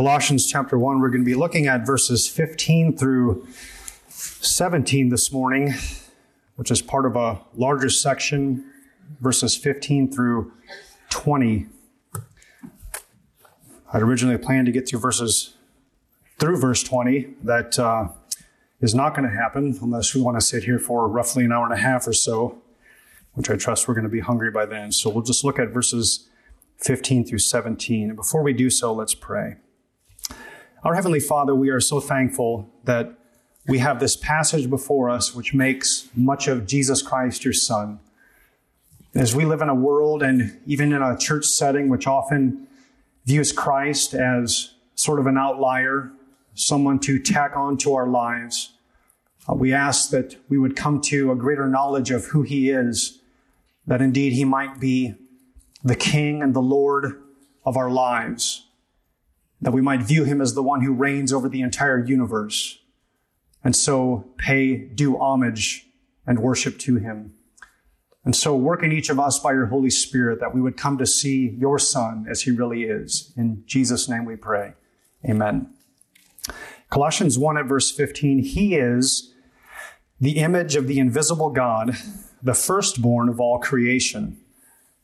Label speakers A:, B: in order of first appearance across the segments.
A: Colossians chapter 1, we're going to be looking at verses 15 through 17 this morning, which is part of a larger section, verses 15 through 20. I'd originally planned to get through verses through verse 20. That uh, is not going to happen unless we want to sit here for roughly an hour and a half or so, which I trust we're going to be hungry by then. So we'll just look at verses 15 through 17. And before we do so, let's pray. Our Heavenly Father, we are so thankful that we have this passage before us which makes much of Jesus Christ, your Son. As we live in a world and even in a church setting which often views Christ as sort of an outlier, someone to tack on to our lives, uh, we ask that we would come to a greater knowledge of who He is, that indeed He might be the King and the Lord of our lives that we might view him as the one who reigns over the entire universe, and so pay due homage and worship to him. And so work in each of us by your Holy Spirit that we would come to see your Son as he really is. In Jesus' name we pray. Amen. Colossians 1 at verse 15, he is the image of the invisible God, the firstborn of all creation.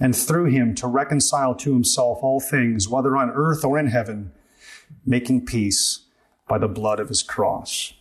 A: and through him to reconcile to himself all things, whether on earth or in heaven, making peace by the blood of his cross.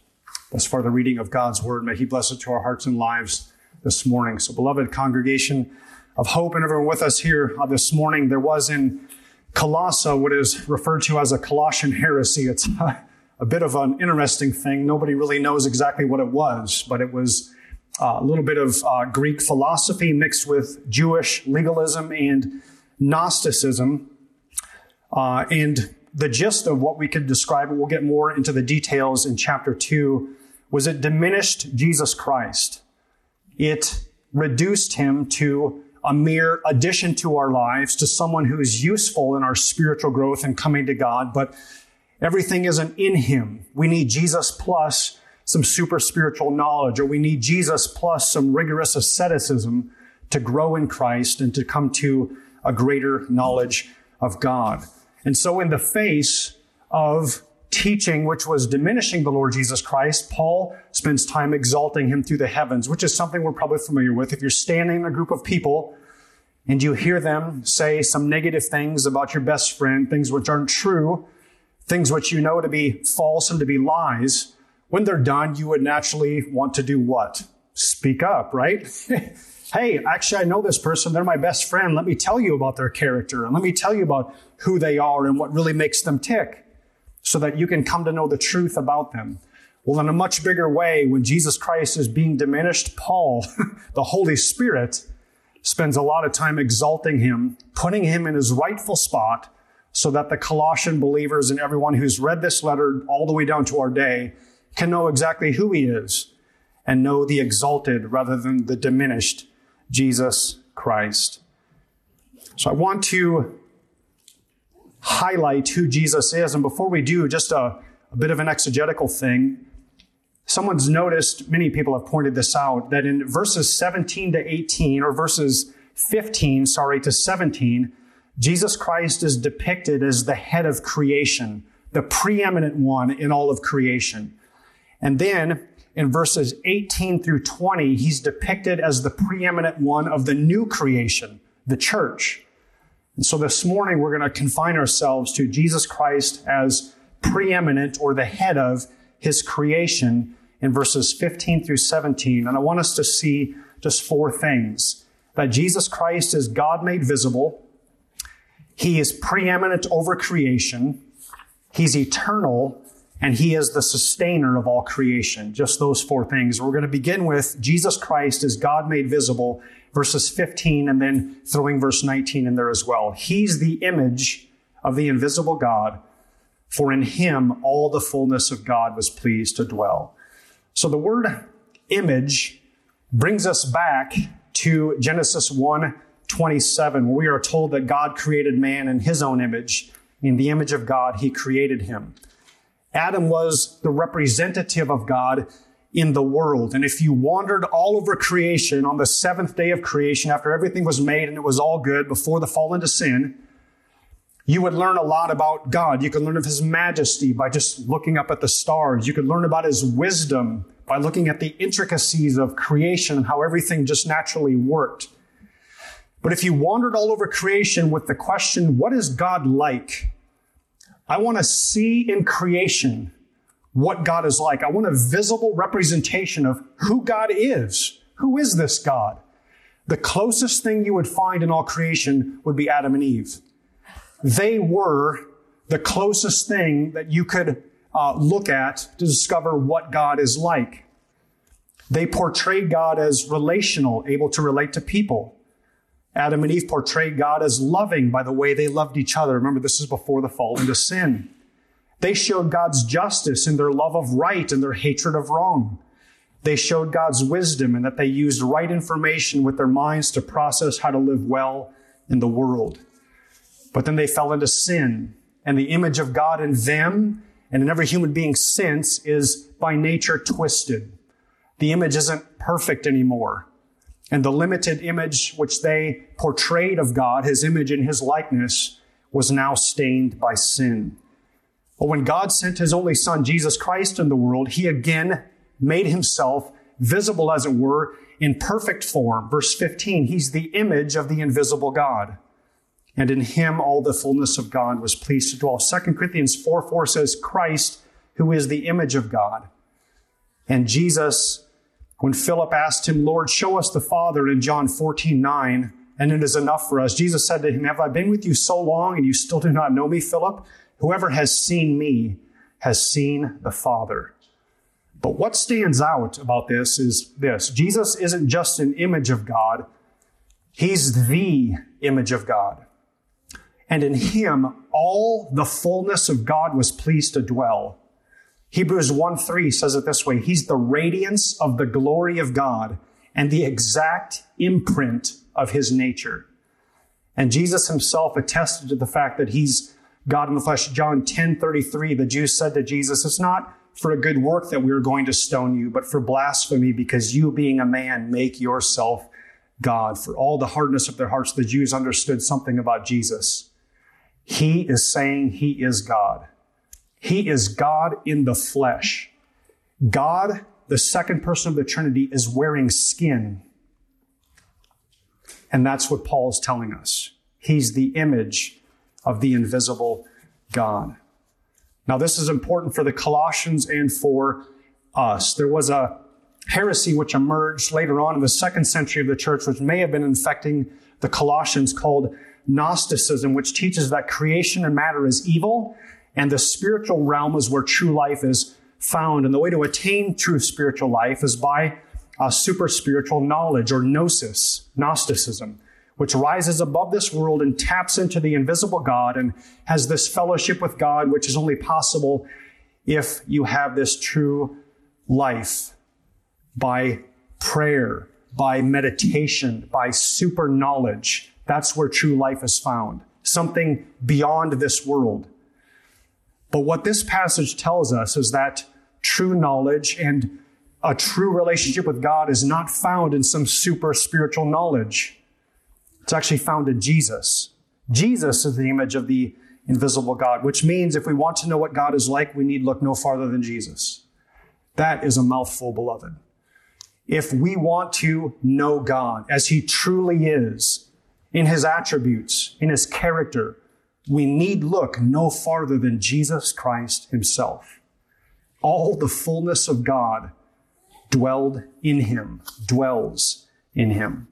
A: Thus far, the reading of God's word. May he bless it to our hearts and lives this morning. So, beloved congregation of hope and everyone with us here uh, this morning, there was in Colossae what is referred to as a Colossian heresy. It's a bit of an interesting thing. Nobody really knows exactly what it was, but it was a little bit of uh, Greek philosophy mixed with Jewish legalism and Gnosticism. Uh, and the gist of what we could describe, we'll get more into the details in chapter 2, was it diminished Jesus Christ. It reduced him to a mere addition to our lives, to someone who is useful in our spiritual growth and coming to God, but everything isn't in him. We need Jesus plus some super spiritual knowledge, or we need Jesus plus some rigorous asceticism to grow in Christ and to come to a greater knowledge of God. And so, in the face of teaching which was diminishing the Lord Jesus Christ, Paul spends time exalting him through the heavens, which is something we're probably familiar with. If you're standing in a group of people and you hear them say some negative things about your best friend, things which aren't true, things which you know to be false and to be lies, when they're done, you would naturally want to do what? Speak up, right? hey, actually, I know this person. They're my best friend. Let me tell you about their character and let me tell you about who they are and what really makes them tick so that you can come to know the truth about them. Well, in a much bigger way, when Jesus Christ is being diminished, Paul, the Holy Spirit, spends a lot of time exalting him, putting him in his rightful spot so that the Colossian believers and everyone who's read this letter all the way down to our day can know exactly who he is and know the exalted rather than the diminished Jesus Christ. So I want to highlight who Jesus is. And before we do, just a, a bit of an exegetical thing. Someone's noticed, many people have pointed this out, that in verses 17 to 18, or verses 15, sorry, to 17, Jesus Christ is depicted as the head of creation, the preeminent one in all of creation. And then in verses 18 through 20, he's depicted as the preeminent one of the new creation, the church. And so this morning, we're going to confine ourselves to Jesus Christ as preeminent or the head of his creation in verses 15 through 17. And I want us to see just four things that Jesus Christ is God made visible. He is preeminent over creation. He's eternal and he is the sustainer of all creation. Just those four things. We're going to begin with Jesus Christ as God made visible, verses 15, and then throwing verse 19 in there as well. He's the image of the invisible God, for in him all the fullness of God was pleased to dwell. So the word image brings us back to Genesis 1 27, where we are told that God created man in his own image. In the image of God, he created him. Adam was the representative of God in the world. And if you wandered all over creation on the seventh day of creation, after everything was made and it was all good before the fall into sin, you would learn a lot about God. You could learn of His majesty by just looking up at the stars. You could learn about His wisdom by looking at the intricacies of creation and how everything just naturally worked. But if you wandered all over creation with the question, what is God like? I want to see in creation what God is like. I want a visible representation of who God is. Who is this God? The closest thing you would find in all creation would be Adam and Eve. They were the closest thing that you could uh, look at to discover what God is like. They portrayed God as relational, able to relate to people. Adam and Eve portrayed God as loving by the way they loved each other. Remember, this is before the fall into sin. They showed God's justice in their love of right and their hatred of wrong. They showed God's wisdom in that they used right information with their minds to process how to live well in the world. But then they fell into sin, and the image of God in them and in every human being since is by nature twisted. The image isn't perfect anymore. And the limited image which they portrayed of God, his image and his likeness, was now stained by sin. But when God sent his only son, Jesus Christ, in the world, he again made himself visible, as it were, in perfect form. Verse 15, he's the image of the invisible God. And in him all the fullness of God was pleased to dwell. 2 Corinthians 4 4 says, Christ, who is the image of God. And Jesus, when Philip asked him, Lord, show us the Father in John 14 9, and it is enough for us. Jesus said to him, Have I been with you so long and you still do not know me, Philip? Whoever has seen me has seen the Father. But what stands out about this is this Jesus isn't just an image of God, He's the image of God. And in Him, all the fullness of God was pleased to dwell. Hebrews 1 3 says it this way He's the radiance of the glory of God and the exact imprint of His nature. And Jesus Himself attested to the fact that He's God in the flesh. John 10 33, the Jews said to Jesus, It's not for a good work that we are going to stone you, but for blasphemy, because you, being a man, make yourself God. For all the hardness of their hearts, the Jews understood something about Jesus. He is saying he is God. He is God in the flesh. God, the second person of the Trinity, is wearing skin. And that's what Paul is telling us. He's the image of the invisible God. Now, this is important for the Colossians and for us. There was a heresy which emerged later on in the second century of the church, which may have been infecting the Colossians called Gnosticism, which teaches that creation and matter is evil and the spiritual realm is where true life is found. And the way to attain true spiritual life is by a super spiritual knowledge or gnosis, Gnosticism which rises above this world and taps into the invisible God and has this fellowship with God, which is only possible if you have this true life by prayer, by meditation, by super knowledge. That's where true life is found. Something beyond this world. But what this passage tells us is that true knowledge and a true relationship with God is not found in some super spiritual knowledge. It's actually found in Jesus. Jesus is the image of the invisible God, which means if we want to know what God is like, we need look no farther than Jesus. That is a mouthful, beloved. If we want to know God as he truly is, in his attributes, in his character, we need look no farther than Jesus Christ himself. All the fullness of God dwelled in him, dwells in him.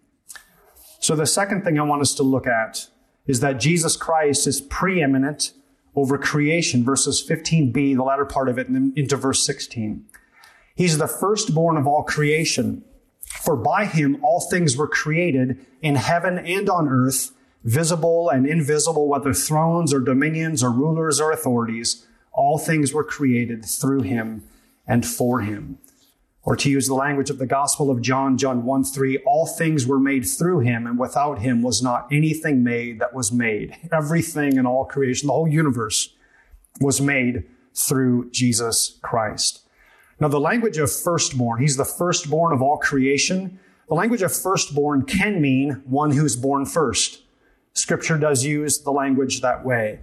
A: So the second thing I want us to look at is that Jesus Christ is preeminent over creation, verses 15b, the latter part of it, and into verse 16. He's the firstborn of all creation. For by him all things were created in heaven and on earth, visible and invisible, whether thrones or dominions or rulers or authorities. all things were created through him and for him. Or to use the language of the Gospel of John, John 1 3, all things were made through him, and without him was not anything made that was made. Everything in all creation, the whole universe, was made through Jesus Christ. Now, the language of firstborn, he's the firstborn of all creation. The language of firstborn can mean one who's born first. Scripture does use the language that way.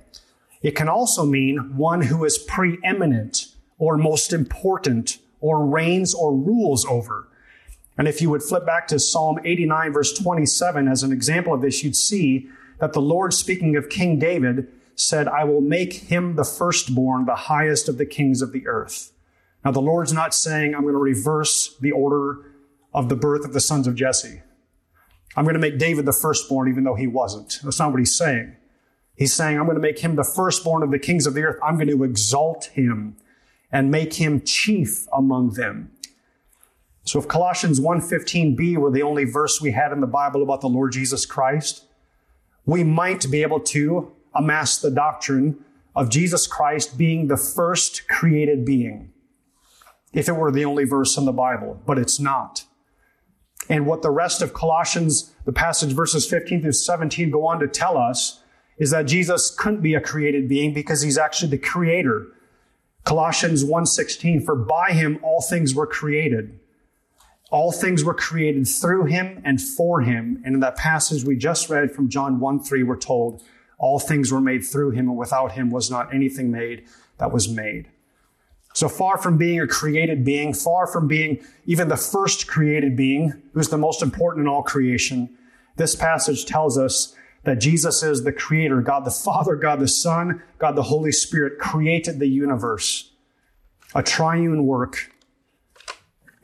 A: It can also mean one who is preeminent or most important or reigns or rules over. And if you would flip back to Psalm 89, verse 27, as an example of this, you'd see that the Lord, speaking of King David, said, I will make him the firstborn, the highest of the kings of the earth. Now, the Lord's not saying, I'm going to reverse the order of the birth of the sons of Jesse. I'm going to make David the firstborn, even though he wasn't. That's not what he's saying. He's saying, I'm going to make him the firstborn of the kings of the earth. I'm going to exalt him and make him chief among them. So if Colossians 1:15b were the only verse we had in the Bible about the Lord Jesus Christ, we might be able to amass the doctrine of Jesus Christ being the first created being. If it were the only verse in the Bible, but it's not. And what the rest of Colossians, the passage verses 15 through 17 go on to tell us is that Jesus couldn't be a created being because he's actually the creator. Colossians 1:16 for by him all things were created. All things were created through him and for him. And in that passage we just read from John 1:3 we're told all things were made through him and without him was not anything made that was made. So far from being a created being, far from being even the first created being, who's the most important in all creation, this passage tells us that Jesus is the creator. God the Father, God the Son, God the Holy Spirit created the universe, a triune work,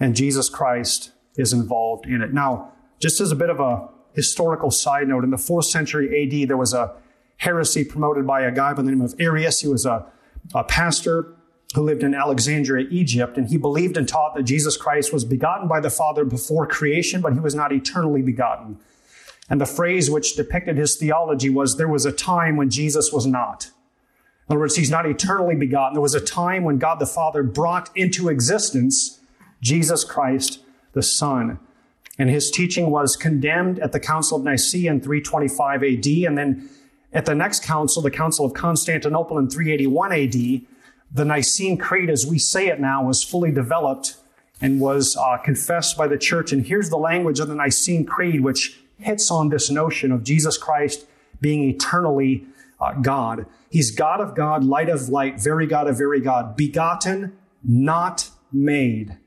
A: and Jesus Christ is involved in it. Now, just as a bit of a historical side note, in the fourth century AD, there was a heresy promoted by a guy by the name of Arius. He was a, a pastor who lived in Alexandria, Egypt, and he believed and taught that Jesus Christ was begotten by the Father before creation, but he was not eternally begotten. And the phrase which depicted his theology was there was a time when Jesus was not. In other words, he's not eternally begotten. There was a time when God the Father brought into existence Jesus Christ, the Son. And his teaching was condemned at the Council of Nicaea in 325 AD. And then at the next council, the Council of Constantinople in 381 AD, the Nicene Creed, as we say it now, was fully developed and was uh, confessed by the church. And here's the language of the Nicene Creed, which hits on this notion of Jesus Christ being eternally uh, God. He's God of God, light of light, very God of very God, begotten, not made,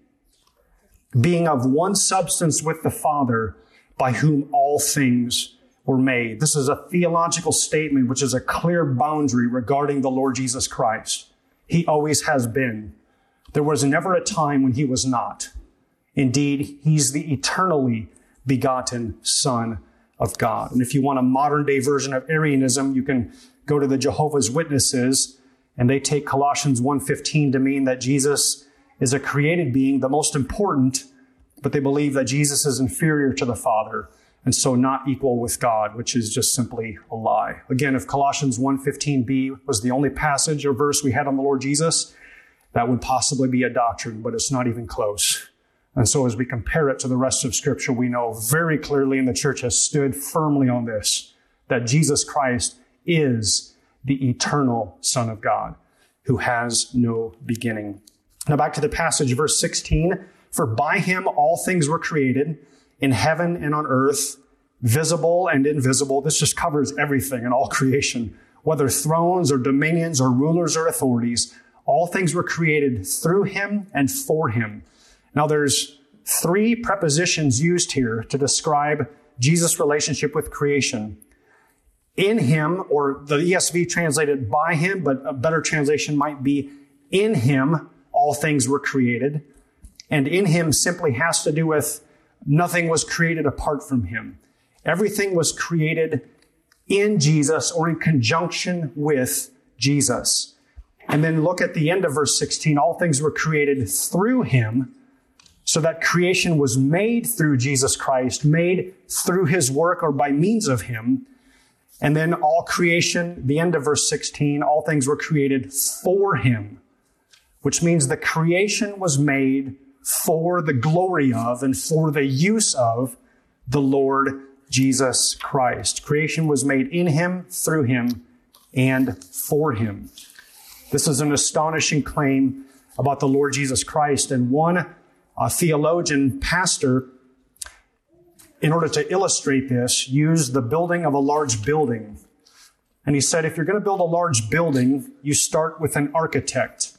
A: being of one substance with the Father, by whom all things were made. This is a theological statement which is a clear boundary regarding the Lord Jesus Christ. He always has been. There was never a time when he was not. Indeed, he's the eternally begotten Son of God. And if you want a modern day version of Arianism, you can go to the Jehovah's Witnesses and they take Colossians 1:15 to mean that Jesus is a created being, the most important, but they believe that Jesus is inferior to the Father and so not equal with God, which is just simply a lie. Again, if Colossians 1:15b was the only passage or verse we had on the Lord Jesus, that would possibly be a doctrine, but it's not even close. And so as we compare it to the rest of scripture, we know very clearly, and the church has stood firmly on this, that Jesus Christ is the eternal Son of God who has no beginning. Now back to the passage, verse 16. For by him all things were created in heaven and on earth, visible and invisible. This just covers everything in all creation, whether thrones or dominions or rulers or authorities. All things were created through him and for him now, there's three prepositions used here to describe Jesus' relationship with creation. In him, or the ESV translated by him, but a better translation might be in him, all things were created. And in him simply has to do with nothing was created apart from him. Everything was created in Jesus or in conjunction with Jesus. And then look at the end of verse 16. All things were created through him so that creation was made through Jesus Christ, made through his work or by means of him. And then all creation, the end of verse 16, all things were created for him, which means the creation was made for the glory of and for the use of the Lord Jesus Christ. Creation was made in him, through him, and for him. This is an astonishing claim about the Lord Jesus Christ. And one theologian, pastor, in order to illustrate this, used the building of a large building. And he said, if you're going to build a large building, you start with an architect.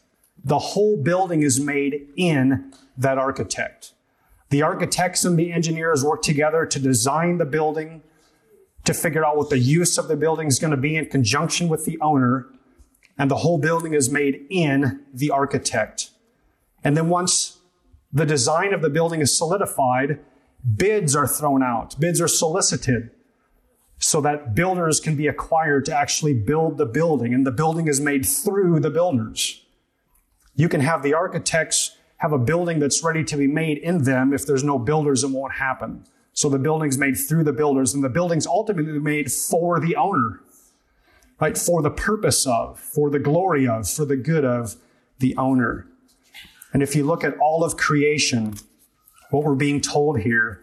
A: The whole building is made in that architect. The architects and the engineers work together to design the building, to figure out what the use of the building is going to be in conjunction with the owner. And the whole building is made in the architect. And then once the design of the building is solidified, bids are thrown out. Bids are solicited so that builders can be acquired to actually build the building. And the building is made through the builders. You can have the architects have a building that's ready to be made in them. If there's no builders, it won't happen. So the building's made through the builders, and the building's ultimately made for the owner, right? For the purpose of, for the glory of, for the good of the owner. And if you look at all of creation, what we're being told here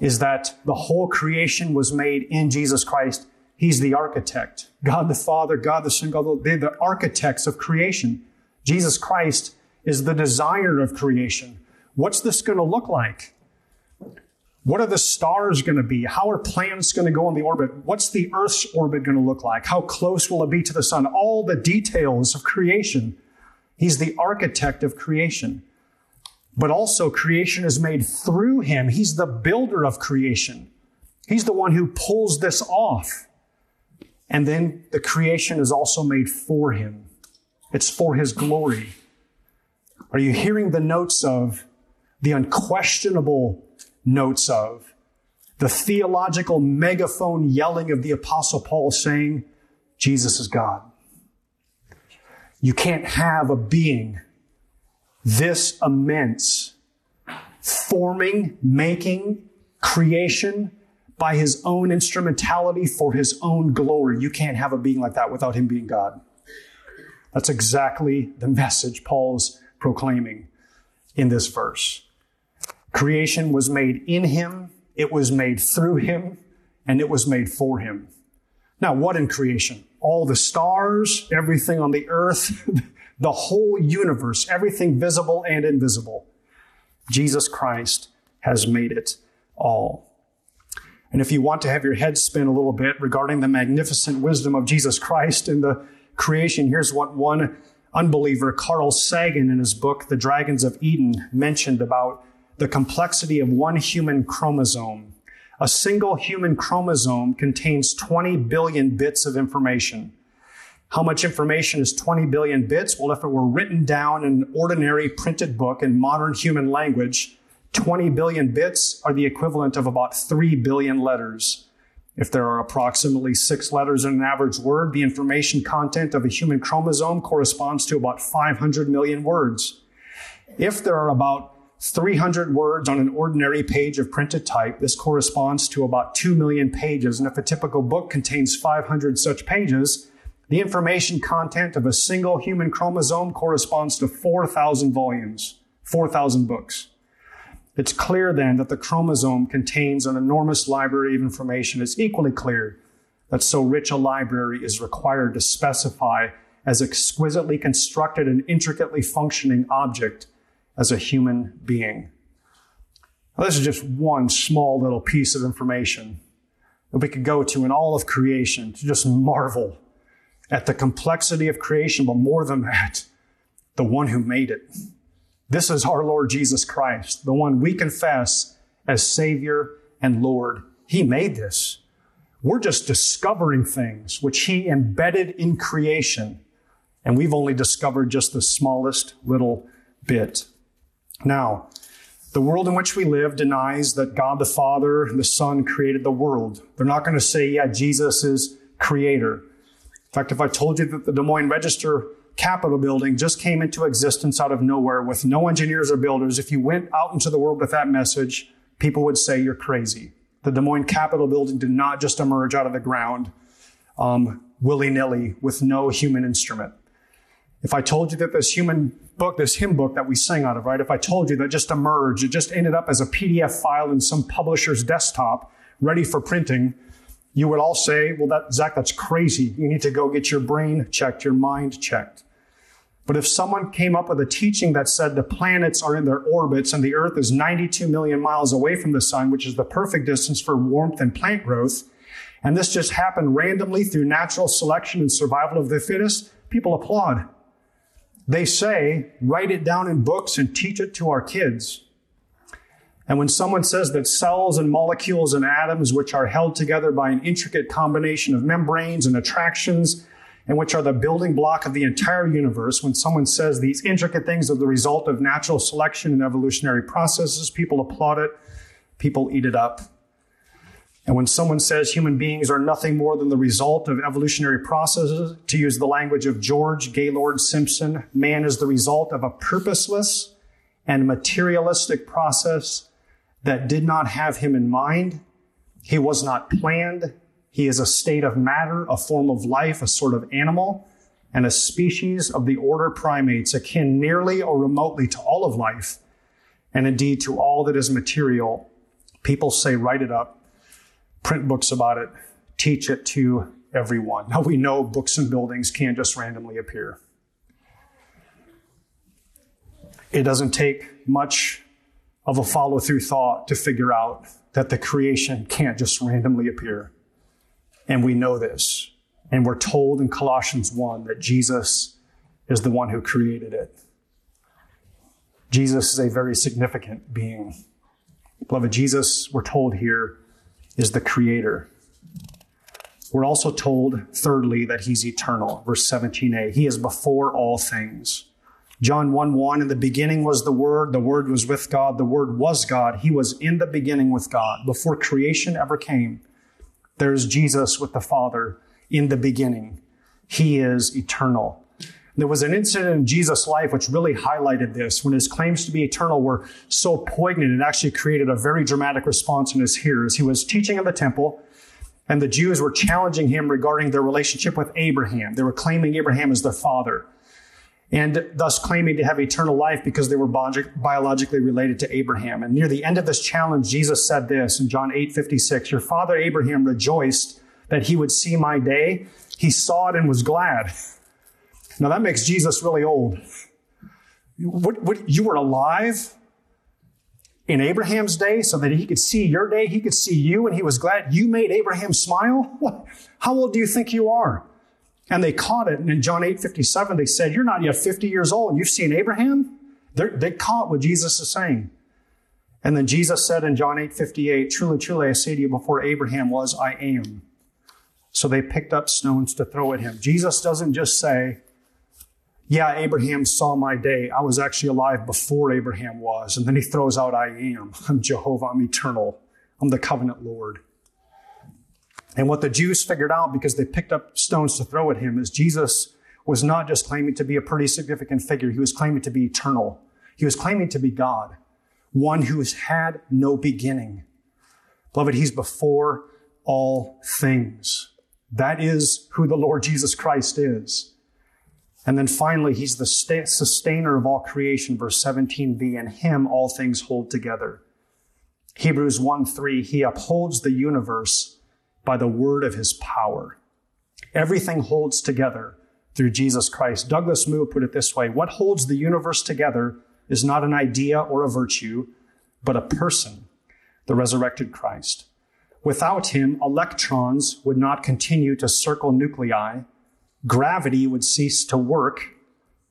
A: is that the whole creation was made in Jesus Christ. He's the architect. God the Father, God the Son, God the, they're the architects of creation. Jesus Christ is the designer of creation. What's this going to look like? What are the stars going to be? How are planets going to go in the orbit? What's the Earth's orbit going to look like? How close will it be to the sun? All the details of creation. He's the architect of creation. But also, creation is made through him. He's the builder of creation. He's the one who pulls this off. And then the creation is also made for him. It's for his glory. Are you hearing the notes of, the unquestionable notes of, the theological megaphone yelling of the Apostle Paul saying, Jesus is God? You can't have a being this immense, forming, making, creation by his own instrumentality for his own glory. You can't have a being like that without him being God. That's exactly the message Paul's proclaiming in this verse. Creation was made in him, it was made through him, and it was made for him. Now, what in creation? All the stars, everything on the earth, the whole universe, everything visible and invisible. Jesus Christ has made it all. And if you want to have your head spin a little bit regarding the magnificent wisdom of Jesus Christ in the creation, here's what one unbeliever Carl Sagan in his book, The Dragons of Eden, mentioned about the complexity of one human chromosome. A single human chromosome contains 20 billion bits of information. How much information is 20 billion bits? Well, if it were written down in an ordinary printed book in modern human language, 20 billion bits are the equivalent of about 3 billion letters. If there are approximately six letters in an average word, the information content of a human chromosome corresponds to about 500 million words. If there are about 300 words on an ordinary page of printed type, this corresponds to about 2 million pages. And if a typical book contains 500 such pages, the information content of a single human chromosome corresponds to 4,000 volumes, 4,000 books. It's clear then that the chromosome contains an enormous library of information. It's equally clear that so rich a library is required to specify as exquisitely constructed and intricately functioning object as a human being. Now, this is just one small little piece of information that we could go to in all of creation to just marvel at the complexity of creation, but more than that, the one who made it. This is our Lord Jesus Christ, the one we confess as Savior and Lord. He made this. We're just discovering things which He embedded in creation, and we've only discovered just the smallest little bit. Now, the world in which we live denies that God the Father and the Son created the world. They're not going to say, yeah, Jesus is creator. In fact, if I told you that the Des Moines Register Capitol building just came into existence out of nowhere with no engineers or builders. If you went out into the world with that message, people would say you're crazy. The Des Moines Capitol building did not just emerge out of the ground. um, willy nilly with no human instrument. If I told you that this human book, this hymn book that we sing out of, right? If I told you that just emerged, it just ended up as a PDF file in some publisher's desktop ready for printing, you would all say, well, that, Zech, that's crazy. You need to go get your brain checked, your mind checked. But if someone came up with a teaching that said the planets are in their orbits and the Earth is 92 million miles away from the sun, which is the perfect distance for warmth and plant growth, and this just happened randomly through natural selection and survival of the fittest, people applaud. They say, write it down in books and teach it to our kids. And when someone says that cells and molecules and atoms, which are held together by an intricate combination of membranes and attractions, and which are the building block of the entire universe, when someone says these intricate things are the result of natural selection and evolutionary processes, people applaud it, people eat it up. And when someone says human beings are nothing more than the result of evolutionary processes, to use the language of George Gaylord Simpson, man is the result of a purposeless and materialistic process that did not have him in mind. He was not planned. He is a state of matter, a form of life, a sort of animal, and a species of the order primates, akin nearly or remotely to all of life, and indeed to all that is material. People say, write it up print books about it, teach it to everyone. Now we know books and buildings can't just randomly appear. It doesn't take much of a follow through thought to figure out that the creation can't just randomly appear. And we know this. And we're told in Colossians 1 that Jesus is the one who created it. Jesus is a very significant being. Beloved, Jesus, we're told here, is the creator. We're also told, thirdly, that he's eternal. Verse 17a, he is before all things. John 1 1, in the beginning was the Word, the Word was with God, the Word was God. He was in the beginning with God before creation ever came. There's Jesus with the Father in the beginning. He is eternal. There was an incident in Jesus' life which really highlighted this. When his claims to be eternal were so poignant, it actually created a very dramatic response in his hearers. He was teaching in the temple, and the Jews were challenging him regarding their relationship with Abraham. They were claiming Abraham as their father, and thus claiming to have eternal life because they were biologically related to Abraham. And near the end of this challenge, Jesus said this in John 8 56 Your father Abraham rejoiced that he would see my day. He saw it and was glad. Now that makes Jesus really old. What, what, you were alive in Abraham's day so that he could see your day, he could see you, and he was glad you made Abraham smile? What, how old do you think you are? And they caught it. And in John 8 57, they said, You're not yet 50 years old, and you've seen Abraham? They're, they caught what Jesus is saying. And then Jesus said in John 8 58, Truly, truly, I say to you, before Abraham was, I am. So they picked up stones to throw at him. Jesus doesn't just say, yeah, Abraham saw my day. I was actually alive before Abraham was. And then he throws out, I am. I'm Jehovah. I'm eternal. I'm the covenant Lord. And what the Jews figured out because they picked up stones to throw at him is Jesus was not just claiming to be a pretty significant figure. He was claiming to be eternal. He was claiming to be God, one who has had no beginning. Beloved, he's before all things. That is who the Lord Jesus Christ is. And then finally, he's the sustainer of all creation, verse 17b, and him all things hold together. Hebrews 1 3, he upholds the universe by the word of his power. Everything holds together through Jesus Christ. Douglas Moo put it this way What holds the universe together is not an idea or a virtue, but a person, the resurrected Christ. Without him, electrons would not continue to circle nuclei gravity would cease to work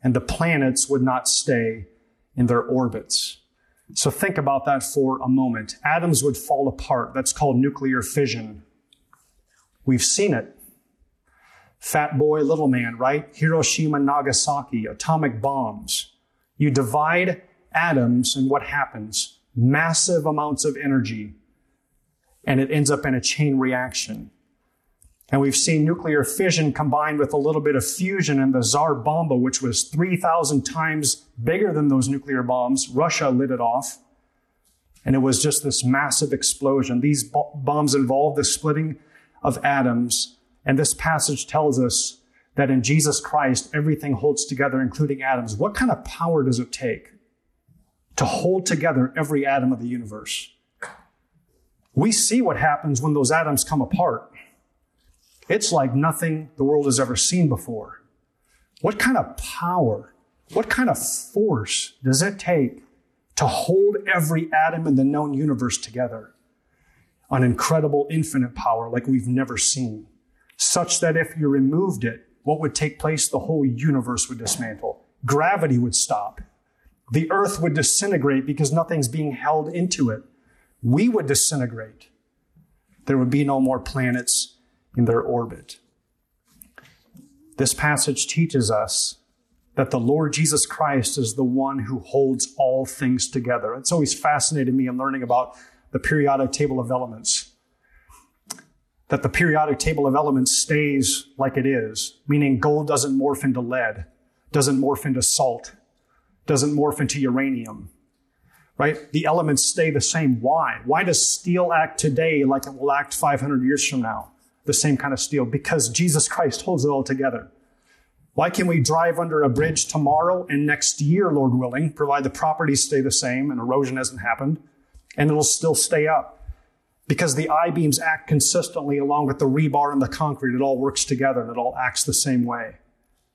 A: and the planets would not stay in their orbits. So think about that for a moment. Atoms would fall apart. That's called nuclear fission. We've seen it. Fat boy, little man, right? Hiroshima, Nagasaki, atomic bombs. You divide atoms and what happens? Massive amounts of energy. And it ends up in a chain reaction. And we've seen nuclear fission combined with a little bit of fusion in the Tsar Bomba, which was 3,000 times bigger than those nuclear bombs. Russia lit it off. And it was just this massive explosion. These bombs involved the splitting of atoms And this passage tells us that in Jesus Christ, everything holds together, including atoms. What kind of power does it take to hold together every atom of the universe? We see what happens when those atoms come apart. It's like nothing the world has ever seen before. What kind of power, what kind of force does it take to hold every atom in the known universe together? An incredible infinite power like we've never seen, such that if you removed it, what would take place? The whole universe would dismantle. Gravity would stop. The earth would disintegrate because nothing's being held into it. We would disintegrate. There would be no more planets in their orbit. This passage teaches us that the Lord Jesus Christ is the one who holds all things together. It's always fascinated me in learning about the periodic table of elements. That the periodic table of elements stays like it is, meaning gold doesn't morph into lead, doesn't morph into salt, doesn't morph into uranium, right? The elements stay the same. Why? Why does steel act today like it will act 500 years from now? The same kind of steel, because Jesus Christ holds it all together. Why can we drive under a bridge tomorrow and next year, Lord willing, provide the properties stay the same and erosion hasn't happened, and it'll still stay up? Because the I beams act consistently along with the rebar and the concrete. It all works together and it all acts the same way.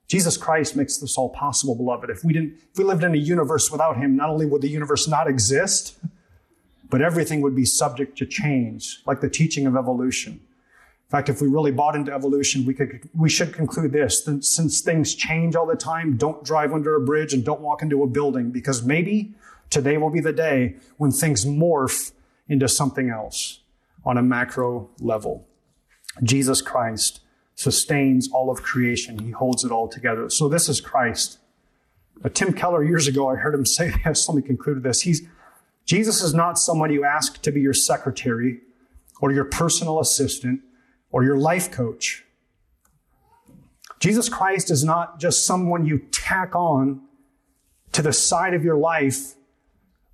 A: Jesus Christ makes this all possible, beloved. If we didn't, if we lived in a universe without him, not only would the universe not exist, but everything would be subject to change, like the teaching of evolution. In fact, if we really bought into evolution, we could, we should conclude this. That since things change all the time, don't drive under a bridge and don't walk into a building because maybe today will be the day when things morph into something else on a macro level. Jesus Christ sustains all of creation. He holds it all together. So this is Christ. Uh, Tim Keller, years ago, I heard him say this. Let me conclude this. He's, Jesus is not someone you ask to be your secretary or your personal assistant or your life coach. Jesus Christ is not just someone you tack on to the side of your life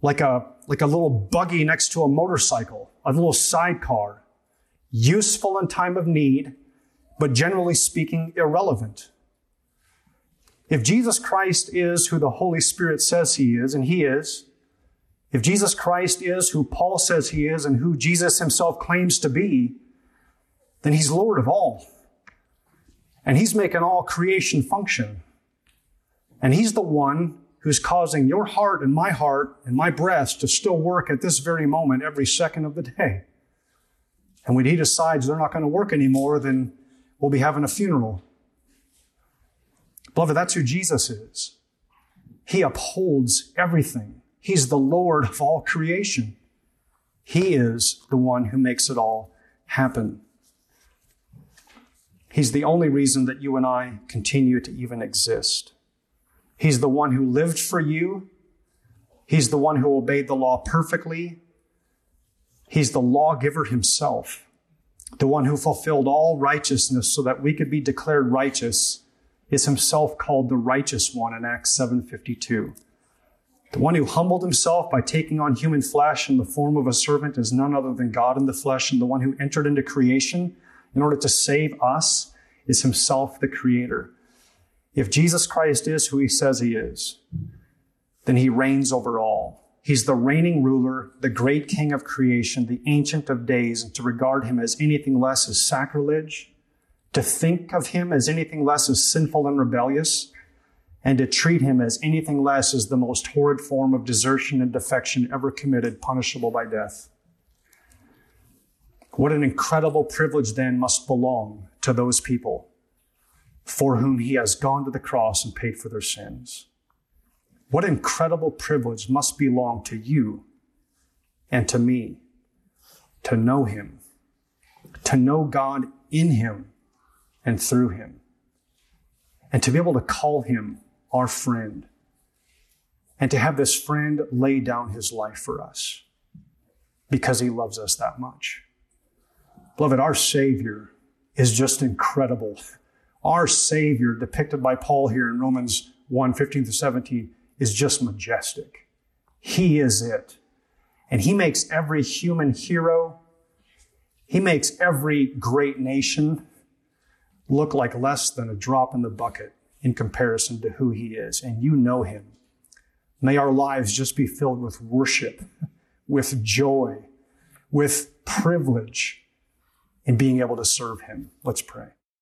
A: like a, like a little buggy next to a motorcycle, a little sidecar, useful in time of need, but generally speaking, irrelevant. If Jesus Christ is who the Holy Spirit says he is, and he is, if Jesus Christ is who Paul says he is and who Jesus himself claims to be, then he's Lord of all. And he's making all creation function. And he's the one who's causing your heart and my heart and my breast to still work at this very moment every second of the day. And when he decides they're not going to work anymore, then we'll be having a funeral. Beloved, that's who Jesus is. He upholds everything. He's the Lord of all creation. He is the one who makes it all happen. He's the only reason that you and I continue to even exist. He's the one who lived for you. He's the one who obeyed the law perfectly. He's the lawgiver himself the one who fulfilled all righteousness so that we could be declared righteous, is himself called the righteous one in Acts 7:52. The one who humbled himself by taking on human flesh in the form of a servant is none other than God in the flesh, and the one who entered into creation in order to save us is himself the creator. If Jesus Christ is who he says he is, then he reigns over all. He's the reigning ruler, the great king of creation, the ancient of days, and to regard him as anything less is sacrilege. To think of him as anything less is sinful and rebellious, and to treat him as anything less is the most horrid form of desertion and defection ever committed, punishable by death. What an incredible privilege then must belong to those people for whom he has gone to the cross and paid for their sins. What incredible privilege must belong to you and to me to know Him, to know God in Him and through Him, and to be able to call Him our friend, and to have this friend lay down His life for us because He loves us that much. Beloved, our Savior is just incredible. Our Savior, depicted by Paul here in Romans 1 15 to 17, is just majestic. He is it. And he makes every human hero, he makes every great nation, look like less than a drop in the bucket in comparison to who he is, and you know him. May our lives just be filled with worship, with joy, with privilege in being able to serve him. Let's pray.